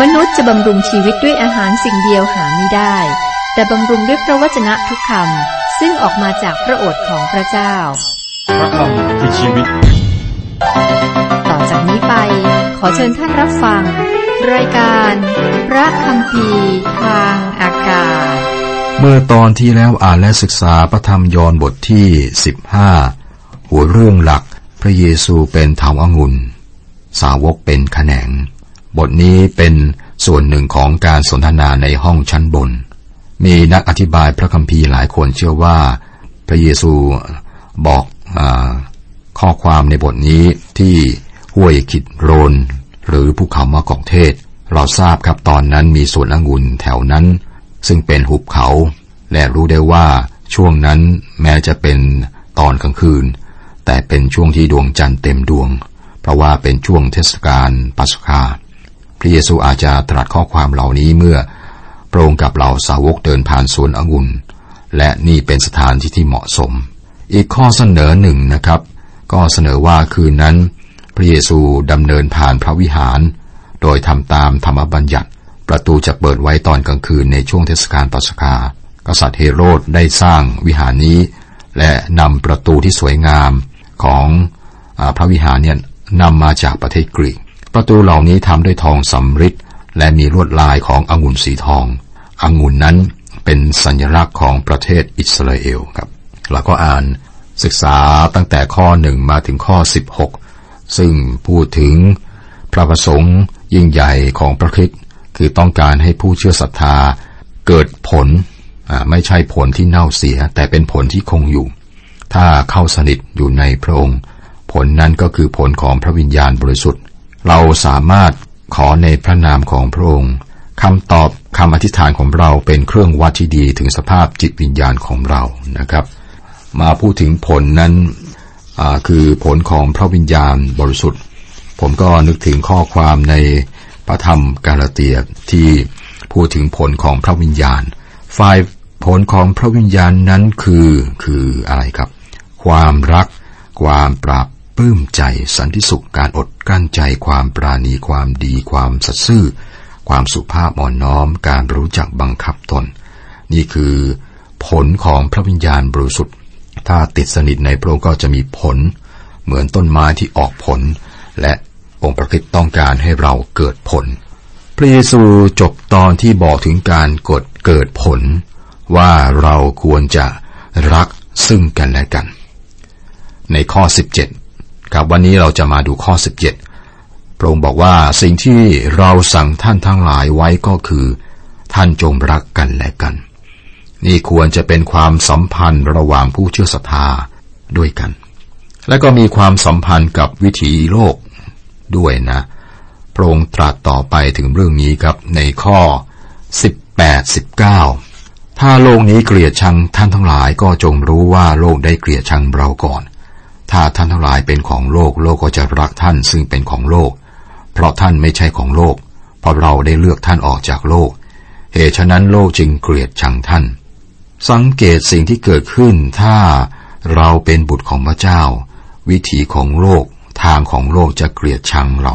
มนุษย์จะบำรุงชีวิตด้วยอาหารสิ่งเดียวหาไม่ได้ แต่บำรุงด้วยพระวจนะทุกคำซึ่งออกมาจากพระโอษฐ์ของพระเจ้า พระคำคือชีวิต ต่อจากนี้ไป ขอเชิญท่านรับฟัง รายการ พระคำพีทางอากาศ เมื่อตอนที่แล้วอ่านและศึกษาพระธรรมยอห์นบทที่ 15 หัวเรื่องหลักพระเยซูเป็นเถาอางุ่นสาวกเป็นขแขนง บทนี้เป็นส่วนหนึ่งของการสนทนาในห้องชั้นบน มีนักอธิบายพระคัมภีร์หลายคนเชื่อว่า พระเยซูบอกอข้อความในบทนี้ที่ห้วยขิดโรน หรือภูเขามะกอกเทศ เราทราบครับตอนนั้นมีสวนองุ่นแถวนั้น ซึ่งเป็นหุบเขา และรู้ได้ว่าช่วงนั้นแม้จะเป็นตอนกลางคืน แต่เป็นช่วงที่ดวงจันทร์เต็มดวง เพราะว่าเป็นช่วงเทศกาลปัสกา ระเยซูอาจจะตรัสข้อความเหล่านี้เมื่อพระองค์กับเหล่าสาวกเดินผ่านสวนองุ่นและนี่เป็นสถานที่ที่เหมาะสม อีกข้อเสนอหนึ่งนะครับ ก็เสนอว่าคืนนั้น พระเยซูดำเนินผ่านพระวิหาร โดยทำตามธรรมบัญญัติ ประตูจะเปิดไว้ตอนกลางคืนในช่วงเทศกาลปัสกา กษัตริย์เฮโรดได้สร้างวิหารนี้ และนำประตูที่สวยงามของอพระวิหารเนี่ยนำมาจากประเทศกรีก ประตูเหล่านี้ทำด้วยทองสำริดและมีลวดลายขององุ่นสีทององุ่นนั้นเป็นสัญลักษณ์ของประเทศอิสราเอลครับแล้วก็อ่านศึกษาตั้งแต่ข้อหนึ่งมาถึงข้อ 16 ซึ่งพูดถึงพระประสงค์ยิ่งใหญ่ของพระคริสต์คือต้องการให้ผู้เชื่อศรัทธาเกิดผลไม่ใช่ผลที่เน่าเสีย แต่เป็นผลที่คงอยู่ ถ้าเข้าสนิทอยู่ในพระองค์ ผลนั้นก็คือผลของพระวิญญาณบริสุทธิ์ เราสามารถขอในพระนามของพระองค์คำตอบคำอธิษฐานของเราเป็นเครื่องวัดที่ดีถึงสภาพจิตวิญญาณของเรานะครับ มาพูดถึงผลนั้นคือผลของพระวิญญาณบริสุทธิ์ ผมก็นึกถึงข้อความในพระธรรมกาลเตียที่พูดถึงผลของพระวิญญาณ ฝ่ายผลของพระวิญญาณนั้นคือคืออะไรครับ ความรัก ความปราบ ปลื้มใจสันติสุขการอดกลั้นใจความปราณีความดีความสัตย์ซื่อ ความสุภาพอ่อนน้อมการรู้จักบังคับตน นี่คือผลของพระวิญญาณบริสุทธิ์ ถ้าติดสนิทในพระองค์ก็จะมีผล เหมือนต้นไม้ที่ออกผล และองค์พระคริสต์ต้องการให้เราเกิดผล พระเยซูจบตอนที่บอกถึงการกดเกิดผล ว่าเราควรจะรักซึ่งกันและกัน ในข้อ 17 ครับวันนี้เราจะมาดูข้อ 17 พระองค์บอกว่าสิ่งที่เราสั่งท่านทั้งหลายไว้ก็คือ ท่านจงรักกันและกัน นี่ควรจะเป็นความสัมพันธ์ระหว่างผู้เชื่อศรัทธาด้วยกัน และก็มีความสัมพันธ์กับวิถีโลกด้วยนะ พระองค์ตรัสต่อไปถึงเรื่องนี้ครับในข้อ 18 19ถ้าโลกนี้เกลียดชังท่านทั้งหลายก็จงรู้ว่าโลกได้เกลียดชังเราก่อน ถ้าท่านทั้งหลายเป็นของโลกโลกก็จะรักท่านซึ่งเป็นของโลก เพราะท่านไม่ใช่ของโลก เพราะเราได้เลือกท่านออกจากโลก เหตุฉะนั้นโลกจึงเกลียดชังท่าน สังเกตสิ่งที่เกิดขึ้น ถ้าเราเป็นบุตรของพระเจ้า วิถีของโลกทางของโลกจะเกลียดชังเรา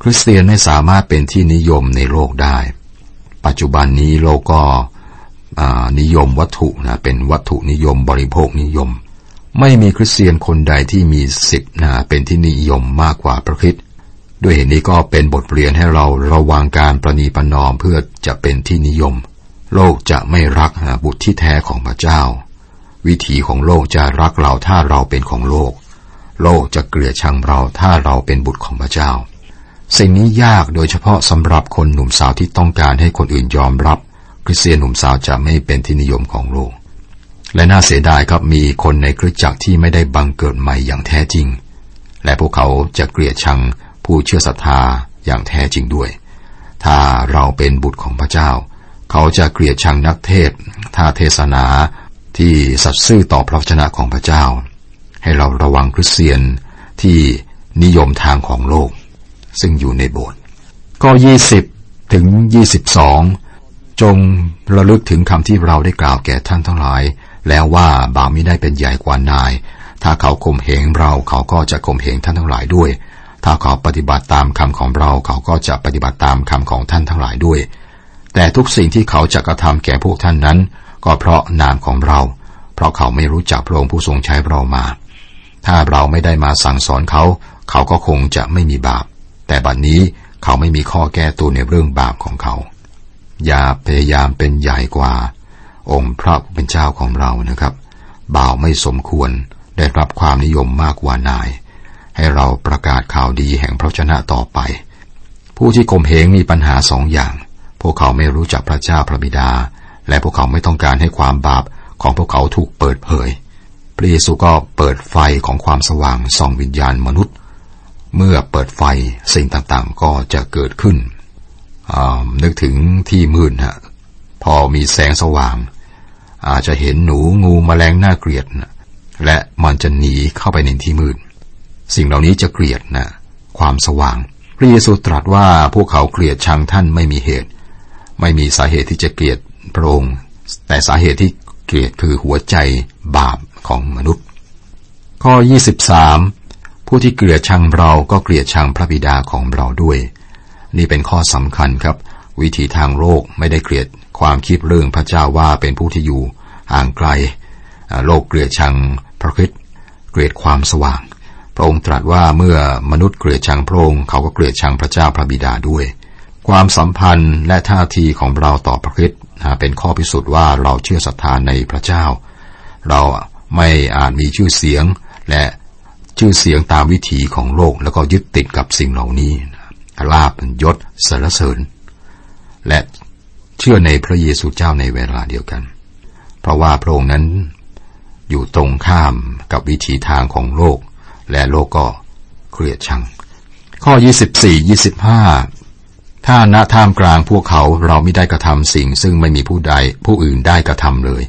คริสเตียนไม่สามารถเป็นที่นิยมในโลกได้ ปัจจุบันนี้โลกก็นิยมวัตถุนะเป็นวัตถุนิยมบริโภคนิยม ไม่มีคริสเตียนคนใดที่มีสิทธิ์นะเป็นที่นิยมมากกว่าพระคิดด้วยเหตุนี้ก็เป็นบทเรียนให้เราระวังการประนีประนอมเพื่อจะเป็นที่นิยม โลกจะไม่รักบุตรที่แท้ของพระเจ้า วิถีของโลกจะรักเราถ้าเราเป็นของโลก โลกจะเกลียดชังเราถ้าเราเป็นบุตรของพระเจ้า สิ่งนี้ยากโดยเฉพาะสำหรับคนหนุ่มสาวที่ต้องการให้คนอื่นยอมรับคริสเตียนหนุ่มสาวจะไม่เป็นที่นิยมของโลก และน่าเสียดายครับมีคนในคริสตจักรที่ไม่ได้บังเกิดใหม่อย่างแท้จริง และพวกเขาจะเกลียดชังผู้เชื่อศรัทธาอย่างแท้จริงด้วย ถ้าเราเป็นบุตรของพระเจ้า เขาจะเกลียดชังนักเทศถ้าเทศนาที่สัตย์ซื่อต่อพระชนะของพระเจ้า ให้เราระวังคริสเตียนที่นิยมทางของโลก ซึ่งอยู่ในโบสถ์ก็ยี่สิบถึงยี่สิบสองจงระลึกถึงคำที่เราได้กล่าวแก่ท่านทั้งหลาย แล้วว่าบาปไม่ได้เป็นใหญ่กว่านาย ถ้าเขาข่มเหงเราเขาก็จะข่มเหงท่านทั้งหลายด้วย ถ้าเขาปฏิบัติตามคำของเราเขาก็จะปฏิบัติตามคำของท่านทั้งหลายด้วย แต่ทุกสิ่งที่เขาจะกระทำแก่พวกท่านนั้น ก็เพราะนามของเรา เพราะเขาไม่รู้จักพระองค์ผู้ทรงใช้เรามา ถ้าเราไม่ได้มาสั่งสอนเขา เขาก็คงจะไม่มีบาป แต่บัดนนี้เขาไม่มีข้อแก้ตัวในเรื่องบาปของเขา อย่าพยายามเป็นใหญ่กว่า องค์พระผู้เป็นเจ้าของเรานะครับ บ่าวไม่สมควรได้รับความนิยมมากกว่านาย ให้เราประกาศข่าวดีแห่งพระชนะต่อไป ผู้ที่ข่มเหงมีปัญหาสองอย่าง พวกเขาไม่รู้จักพระเจ้าพระบิดา และพวกเขาไม่ต้องการให้ความบาปของพวกเขาถูกเปิดเผย พระเยซูก็เปิดไฟของความสว่างส่องวิญญาณมนุษย์ เมื่อเปิดไฟสิ่งต่างๆ ก็จะเกิดขึ้นนึกถึงที่มืดฮะพอมีแสงสว่าง อาจจะเห็นหนูงูมแมลงน่าเกลียดนะและมันจะหนีเข้าไปในที่มืด สิ่งเหล่านี้จะเกลียดนะความสว่าง พระเยซูตรัสว่าพวกเขาเกลียดชังท่านไม่มีเหตุ ไม่มีสาเหตุที่จะเกลียดพระองค์ แต่สาเหตุที่เกลียดคือหัวใจบาปของมนุษย์ ข้อ 23 ผู้ที่เกลียดชังเราก็เกลียดชังพระบิดาของเราด้วย นี่เป็นข้อสำคัญครับ วิธีทางโลกไม่ได้เกลียดความคิดเรื่องพระเจ้าว่าเป็นผู้ที่อยู่ ห่างไกล โลกเกลียดชังพระคิดเกลียดความสว่าง พระองค์ตรัสว่าเมื่อมนุษย์เกลียดชังพระองค์เขาก็เกลียดชังพระเจ้าพระบิดาด้วย ความสัมพันธ์และท่าทีของเราต่อพระคิดเป็นข้อพิสูจน์ว่าเราเชื่อศรัทธาในพระเจ้า เราไม่อาจมีชื่อเสียงและชื่อเสียงตามวิถีของโลกแล้วก็ยึดติดกับสิ่งเหล่านี้ลาบยศสรรเสริญ และเชื่อในพระเยซูเจ้าในเวลาเดียวกัน เพราะว่าพระองค์นั้นอยู่ตรงข้ามกับวิถีทางของโลก และโลกก็เกลียดชัง ข้อ 24 25 ถ้าณท่ามกลางพวกเขาเราไม่ได้กระทำสิ่ง ซึ่งไม่มีผู้ใดผู้อื่นได้กระทำเลย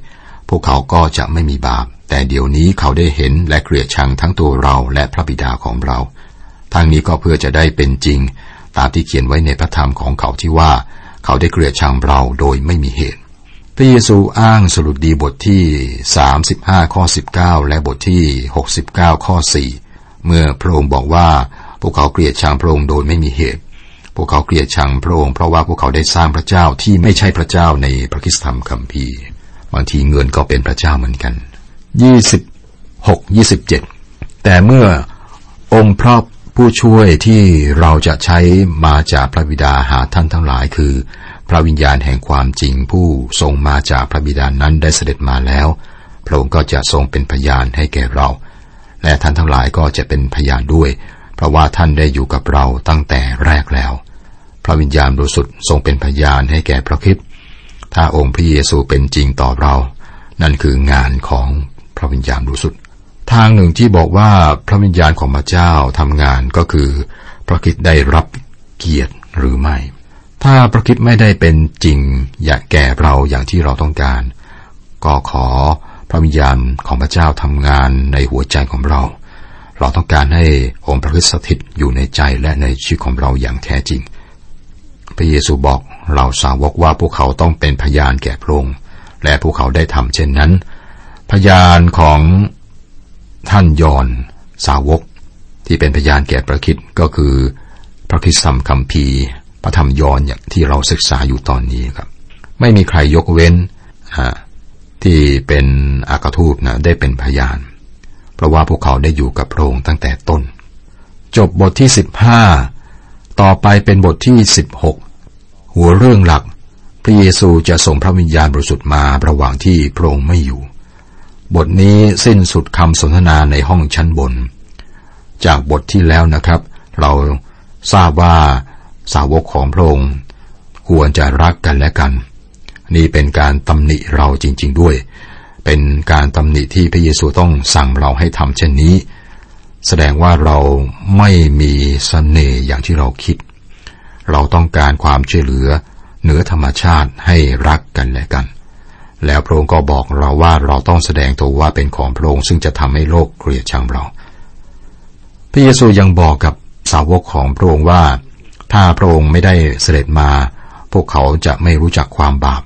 พวกเขาก็จะไม่มีบาป แต่เดี๋ยวนี้เขาได้เห็นและเกลียดชังทั้งตัวเราและพระบิดาของเราทางนี้ก็เพื่อจะได้เป็นจริง ตามที่เขียนไว้ในพระธรรมของเขาที่ว่า เขาได้เกลียดชังเราโดยไม่มีเหตุ พระเยซูอ้างสรุปดีบทที่ 35 ข้อ 19 และบทที่ 69 ข้อ 4 เมื่อพระองค์บอกว่าพวกเขาเกลียดชังพระองค์โดยไม่มีเหตุ พวกเขาเกลียดชังพระองค์เพราะว่าพวกเขาได้สร้างพระเจ้าที่ไม่ใช่พระเจ้าในพระคิสธรรมคัมภีร์บางทีเงินก็เป็นพระเจ้าเหมือนกัน 26 27 แต่เมื่อองค์พระผู้ช่วยที่เราจะใช้มาจากพระบิดาหาท่านทั้งหลายคือ พระวิญญาณแห่งความจริงผู้ทรงมาจากพระบิดานั้นได้เสด็จมาแล้ว พระองค์ก็จะทรงเป็นพยานให้แก่เรา และท่านทั้งหลายก็จะเป็นพยานด้วย เพราะว่าท่านได้อยู่กับเราตั้งแต่แรกแล้ว พระวิญญาณบริสุทธิ์ทรงเป็นพยานให้แก่พระคิดถ้าองค์พระเยซูเป็นจริงต่อเรา นั่นคืองานของพระวิญญาณบริสุทธิ์ทางหนึ่งที่บอกว่าพระวิญญาณของพระเจ้าทำงานก็คือ พระคิดได้รับเกียรติหรือไม่ ถ้าพระคิดไม่ได้เป็นจริง อยากแก่เราอย่างที่เราต้องการ ก็ขอพระวิญญาณของพระเจ้าทำงานในหัวใจของเรา เราต้องการให้องค์พระคิดสถิตอยู่ในใจและในชีวิตของเราอย่างแท้จริง พระเยซูบอกเราสาวกว่าพวกเขาต้องเป็นพยานแก่พระองค์และพวกเขาได้ทำเช่นนั้น พยานของท่านยอนสาวกที่เป็นพยานแก่พระคิดก็คือพระคิดสัมคัมภีร์ ระธรรมยอนอย่างที่เราศึกษาอยู่ตอนนี้ครับ ไม่มีใครยกเว้นที่เป็นอากาทูตนะได้เป็นพยาน เพราะว่าพวกเขาได้อยู่กับพระองค์ตั้งแต่ต้น จบบทที่สิบห้าต่อไปเป็นบทที่สิบหกหัวเรื่องหลัก พระเยซูจะส่งพระวิญญาณบริสุทธิ์มาระหว่างที่พระองค์ไม่อยู่ บทนี้สิ้นสุดคำสนทนาในห้องชั้นบน จากบทที่แล้วนะครับ เราทราบว่า สาวกของพระองค์ควรจะรักกันและกัน นี่เป็นการตำหนิเราจริง ๆด้วย เป็นการตำหนิที่พระเยซูต้องสั่งเราให้ทำเช่นนี้ แสดงว่าเราไม่มีสเสน่ห์อย่างที่เราคิด เราต้องการความช่วยเหลือเหนือธรรมชาติให้รักกันและกัน แล้วพระองค์ก็บอกเราว่าเราต้องแสดงตัวว่าเป็นของพระองค์ซึ่งจะทำให้โลกเกลียดชังเรา พระเยซูยังบอกกับสาวกของพระองค์ว่า ถ้าพระองค์ไม่ได้เสด็จมา พวกเขาจะไม่รู้จักความบาป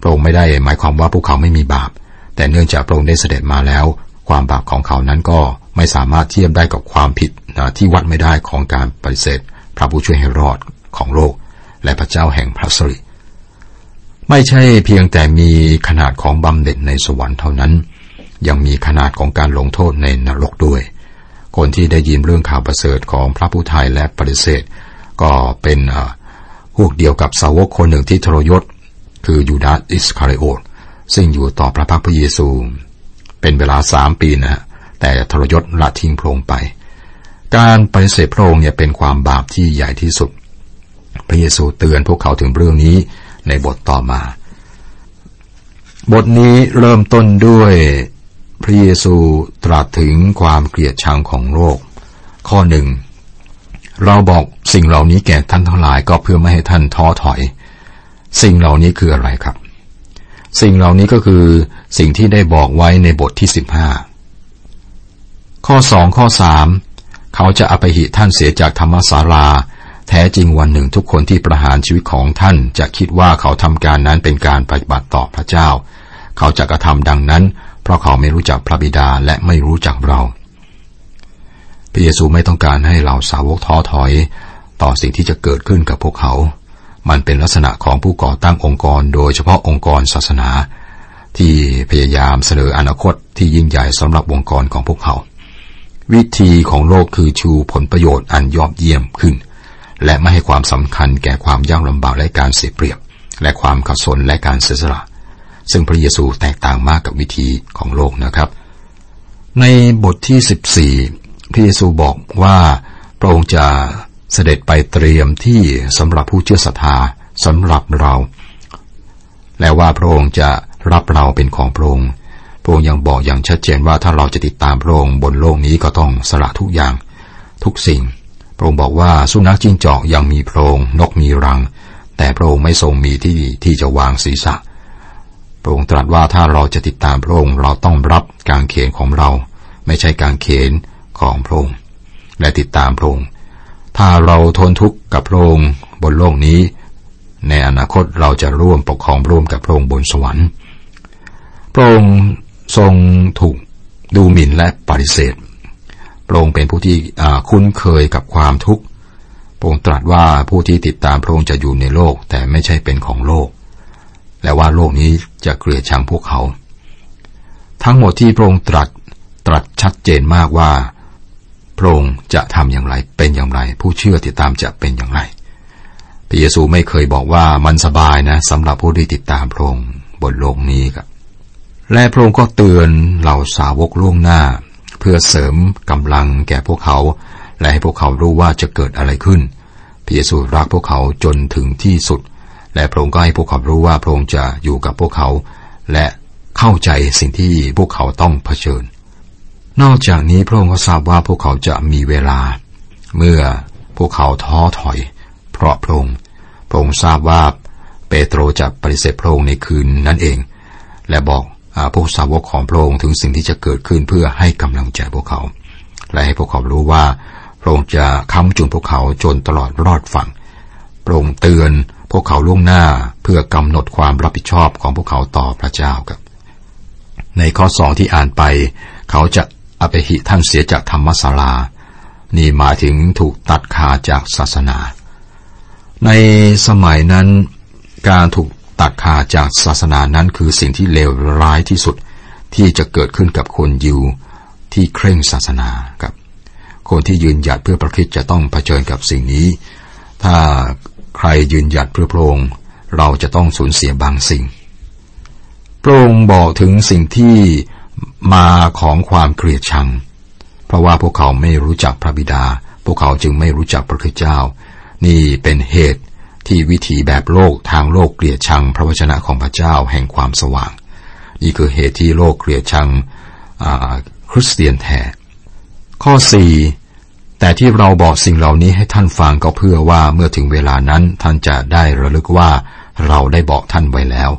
พระองค์ไม่ได้หมายความว่าพวกเขาไม่มีบาป แต่เนื่องจากพระองค์ได้เสด็จมาแล้ว ความบาปของเขานั้นก็ไม่สามารถเทียบได้กับความผิดที่วัดไม่ได้ของการปฏิเสธ พระผู้ช่วยให้รอดของโลก และพระเจ้าแห่งพระสิริไม่ใช่เพียงแต่มีขนาดของบำเหน็จในสวรรค์เท่านั้น ยังมีขนาดของการลงโทษในนรกด้วย คนที่ได้ยินเรื่องข่าวประเสริฐของพระผู้ไทยและปฏิเสธ ก็เป็นพวกเดียวกับสาวกคนหนึ่งที่ทรยศ คือยูดาสอิสคาริโอตซึ่งอยู่ต่อพระพักพระเยซู เป็นเวลาสามปีนะ แต่ทรยศละทิ้งพระองค์ไป การปฏิเสธพระองค์เนี่ยเป็นความบาปที่ใหญ่ที่สุด พระเยซูเตือนพวกเขาถึงเรื่องนี้ในบทต่อมา บทนี้เริ่มต้นด้วยพระเยซูตรัสถึงความเกลียดชังของโลกข้อหนึ่ง เราบอกสิ่งเหล่านี้แก่ท่านทั้งหลายก็เพื่อไม่ให้ท่านท้อถอย สิ่งเหล่านี้คืออะไรครับ สิ่งเหล่านี้ก็คือสิ่งที่ได้บอกไว้ในบทที่สิบห้าข้อสองข้อสามเขาจะอภิหิท่านเสียจากธรรมศาลา แท้จริงวันหนึ่งทุกคนที่ประหารชีวิตของท่านจะคิดว่าเขาทำการนั้นเป็นการปฏิบัติต่อพระเจ้า เขาจะกระทำดังนั้น เพราะเขาไม่รู้จักพระบิดาและไม่รู้จักเรา พระเยซูไม่ต้องการให้เราสาวกท้อถอย ต่อสิ่งที่จะเกิดขึ้นกับพวกเขา มันเป็นลักษณะของผู้ก่อตั้งองค์กร โดยเฉพาะองค์กรศาสนา ที่พยายามเสนออนาคตที่ยิ่งใหญ่สำหรับองค์กรของพวกเขา วิธีของโลกคือชูผลประโยชน์อันยอดเยี่ยมขึ้น และไม่ให้ความสำคัญแก่ความยากลำบากและการเสียเปรียบ และความขัดสนและการเสียสละซึ่งพระเยซูแตกต่างมากกับวิธีของโลกนะครับ ในบทที่ 14 พระเยซูบอกว่าพระองค์จะเสด็จไปเตรียมที่สำหรับผู้เชื่อศรัทธาสำหรับเรา และว่าพระองค์จะรับเราเป็นของพระองค์พระองค์ยังบอกอย่างชัดเจนว่าถ้าเราจะติดตามพระองค์บนโลกนี้ก็ต้องสละทุกอย่าง ทุกสิ่ง พระองค์บอกว่าสุนัขจิ้งจอกยังมีโพรงนกมีรัง แต่พระองค์ไม่ทรงมีที่ที่จะวางศีรษะ พระองค์ตรัสว่าถ้าเราจะติดตามพระองค์เราต้องรับการเขนของเรา ไม่ใช่การเขน ของพระองค์และติดตามพระองค์ถ้าเราทนทุกข์กับพระองค์บนโลกนี้ ในอนาคตเราจะร่วมปกครองร่วมกับพระองค์บนสวรรค์ พระองค์ทรงถูกดูหมิ่นและปฏิเสธ พระองค์เป็นผู้ที่คุ้นเคยกับความทุกข์ พระองค์ตรัสว่าผู้ที่ติดตามพระองค์จะอยู่ในโลกแต่ไม่ใช่เป็นของโลก และว่าโลกนี้จะเกลียดชังพวกเขา ทั้งหมดที่พระองค์ตรัสตรัสชัดเจนมากว่า พระองค์จะทำอย่างไรเป็นอย่างไร ผู้เชื่อติดตามจะเป็นอย่างไรพระเยซูไม่เคยบอกว่ามันสบายนะสำหรับผู้ที่ติดตามพระองค์บนโลกนี้ครับ และพระองค์ก็เตือนเหล่าสาวกล่วงหน้า เพื่อเสริมกำลังแก่พวกเขา และให้พวกเขารู้ว่าจะเกิดอะไรขึ้นพระเยซูรักพวกเขาจนถึงที่สุด และพระองค์ก็ให้พวกเขารู้ว่าพระองค์จะอยู่กับพวกเขา และเข้าใจสิ่งที่พวกเขาต้องเผชิญ นอกจากนี้พระองค์ก็ทราบว่าพวกเขาจะมีเวลา เมื่อพวกเขาท้อถอย เพราะพระองค์พระองค์ทราบว่าเปโตรจะปฏิเสธพระองค์ในคืนนั้นเอง และบอกพวกสาวกของพระองค์ถึงสิ่งที่จะเกิดขึ้นเพื่อให้กำลังใจพวกเขา และให้พวกเขารู้ว่าพระองค์จะค้ำจุนพวกเขาจนตลอดรอดฝั่งพระองค์เตือนพวกเขาล่วงหน้าเพื่อกำหนดความรับผิดชอบของพวกเขาต่อพระเจ้าครับ ในข้อสองที่อ่านไป เขาจะ อภิหิท่านเสียจากธรรมศาลา นี่หมายถึงถูกตัดขาจากศาสนา ในสมัยนั้นการถูกตัดขาดจากศาสนานั้นคือสิ่งที่เลวร้ายที่สุดที่จะเกิดขึ้นกับคนยิวที่เคร่งศาสนาครับ คนที่ยืนหยัดเพื่อประคิดจะต้องเผชิญกับสิ่งนี้ ถ้าใครยืนหยัดเพื่อพระองค์เราจะต้องสูญเสียบางสิ่ง พระองค์บอกถึงสิ่งที่ มาของความเกลียดชัง เพราะว่าพวกเขาไม่รู้จักพระบิดา พวกเขาจึงไม่รู้จักพระคิดเจ้า นี่เป็นเหตุที่วิถีแบบโลกทางโลกเกลียดชัง พระวจนะของพระเจ้าแห่งความสว่าง นี่คือเหตุที่โลกเกลียดชังคริสเตียนแท้ ข้อสี่แต่ที่เราบอกสิ่งเหล่านี้ให้ท่านฟังก็เพื่อว่าเมื่อถึงเวลานั้นท่านจะได้ระลึกว่าเราได้บอกท่านไว้แล้ว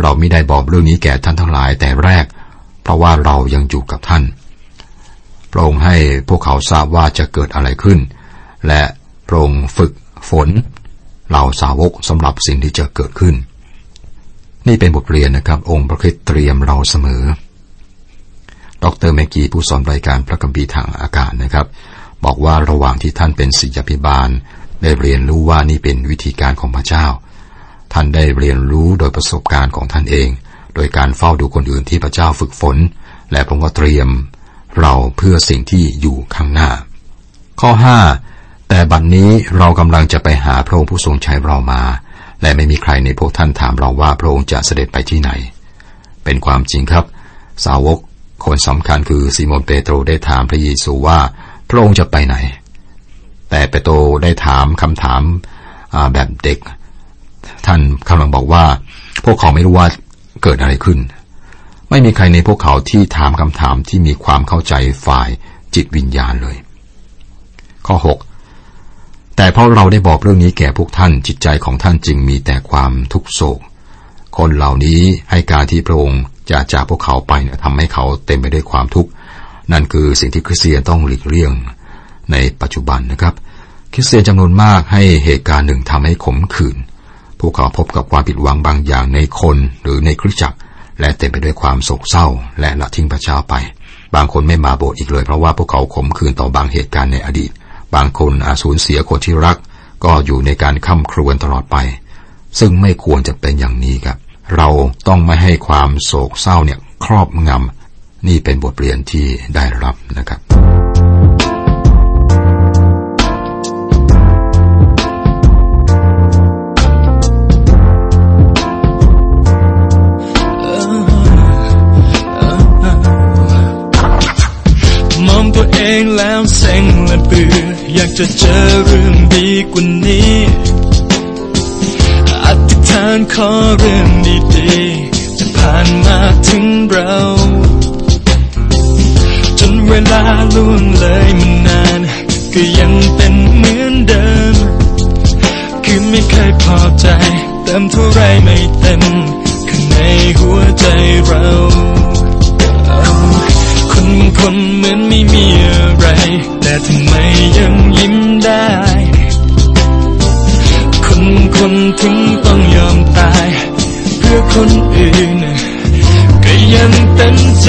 เราไม่ได้บอกเรื่องนี้แก่ท่านทั้งหลายแต่แรก ราะว่าเรายังอยู่กับท่านพระองค์ให้พวกเขาทราบว่าจะเกิดอะไรขึ้น และพระองค์ฝึกฝนเหล่าสาวกสำหรับสิ่งที่จะเกิดขึ้น นี่เป็นบทเรียนนะครับ องค์พระคิดเตรียมเราเสมอ ดรแมกกี้ผู้สอนรายการพระกัมภีทางอากาศนะครับ บอกว่าระหว่างที่ท่านเป็นศิษยาภิบาล ได้เรียนรู้ว่านี่เป็นวิธีการของพระเจ้า ท่านได้เรียนรู้โดยประสบการณ์ของท่านเอง โดยการเฝ้าดูคนอื่นที่พระเจ้าฝึกฝน และพระองค์ก็เตรียม เราเพื่อสิ่งที่อยู่ข้างหน้า ข้อ 5 แต่บัดนนี้เรากำลังจะไปหาพระองค์ผู้ทรงใช้เรามา และไม่มีใครในพวกท่านถามเราว่าพระองค์จะเสด็จไปที่ไหน เป็นความจริงครับ สาวกคนสำคัญคือซีโมนเปโตรได้ถามพระเยซูว่าพระองค์จะไปไหน แต่เปโตรได้ถามคำถามแบบเด็ก ท่านกำลังบอกว่า พวกเขาไม่รู้ว่า เกิดอะไรขึ้น ไม่มีใครในพวกเขาที่ถามคำถามที่มีความเข้าใจฝ่ายจิตวิญญาณเลย ข้อ 6 แต่เพราะเราได้บอกเรื่องนี้แก่พวกท่านจิตใจของท่านจึงมีแต่ความทุกโศก คนเหล่านี้ให้การที่พระองค์จะจากพวกเขาไปทำให้เขาเต็มไปด้วยความทุกข์นั่นคือสิ่งที่คริสเตียนต้องหลีกเลี่ยงในปัจจุบันนะครับ คริสเตียนจำนวนมากให้เหตุการณ์หนึ่งทำให้ขมขื่น พวกเขาพบกับความผิดหวังบางอย่างในคนหรือในคริสตจักร และเต็มไปด้วยความโศกเศร้า และละทิ้งพระเจ้าไป บางคนไม่มาโบสถ์อีกเลยเพราะว่าพวกเขาขมขื่นต่อบางเหตุการณ์ในอดีต บางคนอาสูญเสียคนที่รัก ก็อยู่ในการค้ำครวญตลอดไป ซึ่งไม่ควรจะเป็นอย่างนี้ครับ เราต้องไม่ให้ความโศกเศร้าเนี่ยครอบงำนี่เป็นบทเรียนที่ได้รับนะครับ งตัวเองแล้วเซ็งและเบื่ออยากจะเจอเรื่องดีกว่านี้อธิษฐานขอเรื่องดีๆจะผ่านมาถึงเรา จนเวลาล่วงเลยมันนาน ก็ยังเป็นเหมือนเดิม คือไม่เคยพอใจ เติมเท่าไรไม่เต็มข้างในหัวใจเรา คนเหมือนไม่มีอะไร แต่ทำไมยังยิ้มได้ คนคนถึงต้องยอมตาย เพื่อคนอื่น ก็ยังเต็มใจ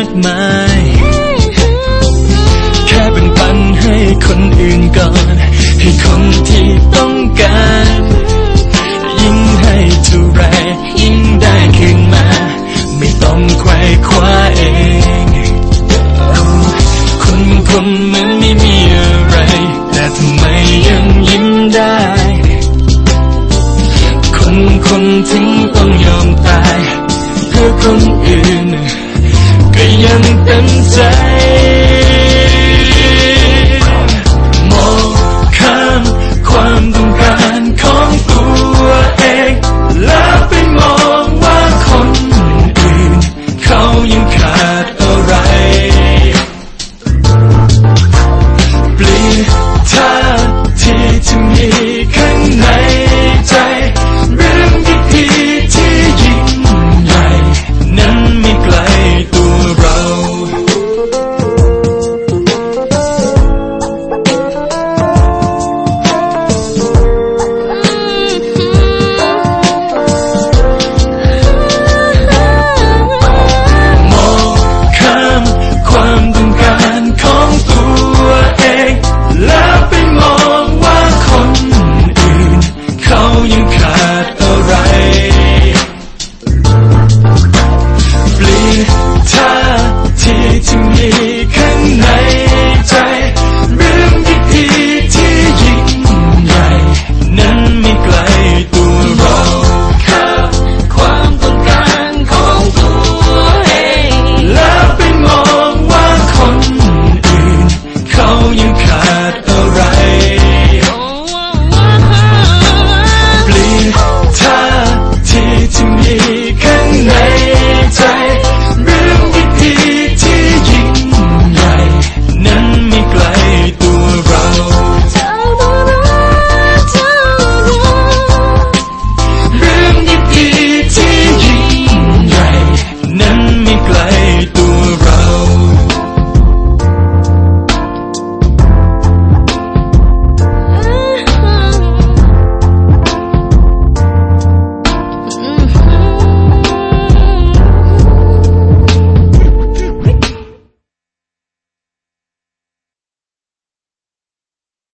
มากมาย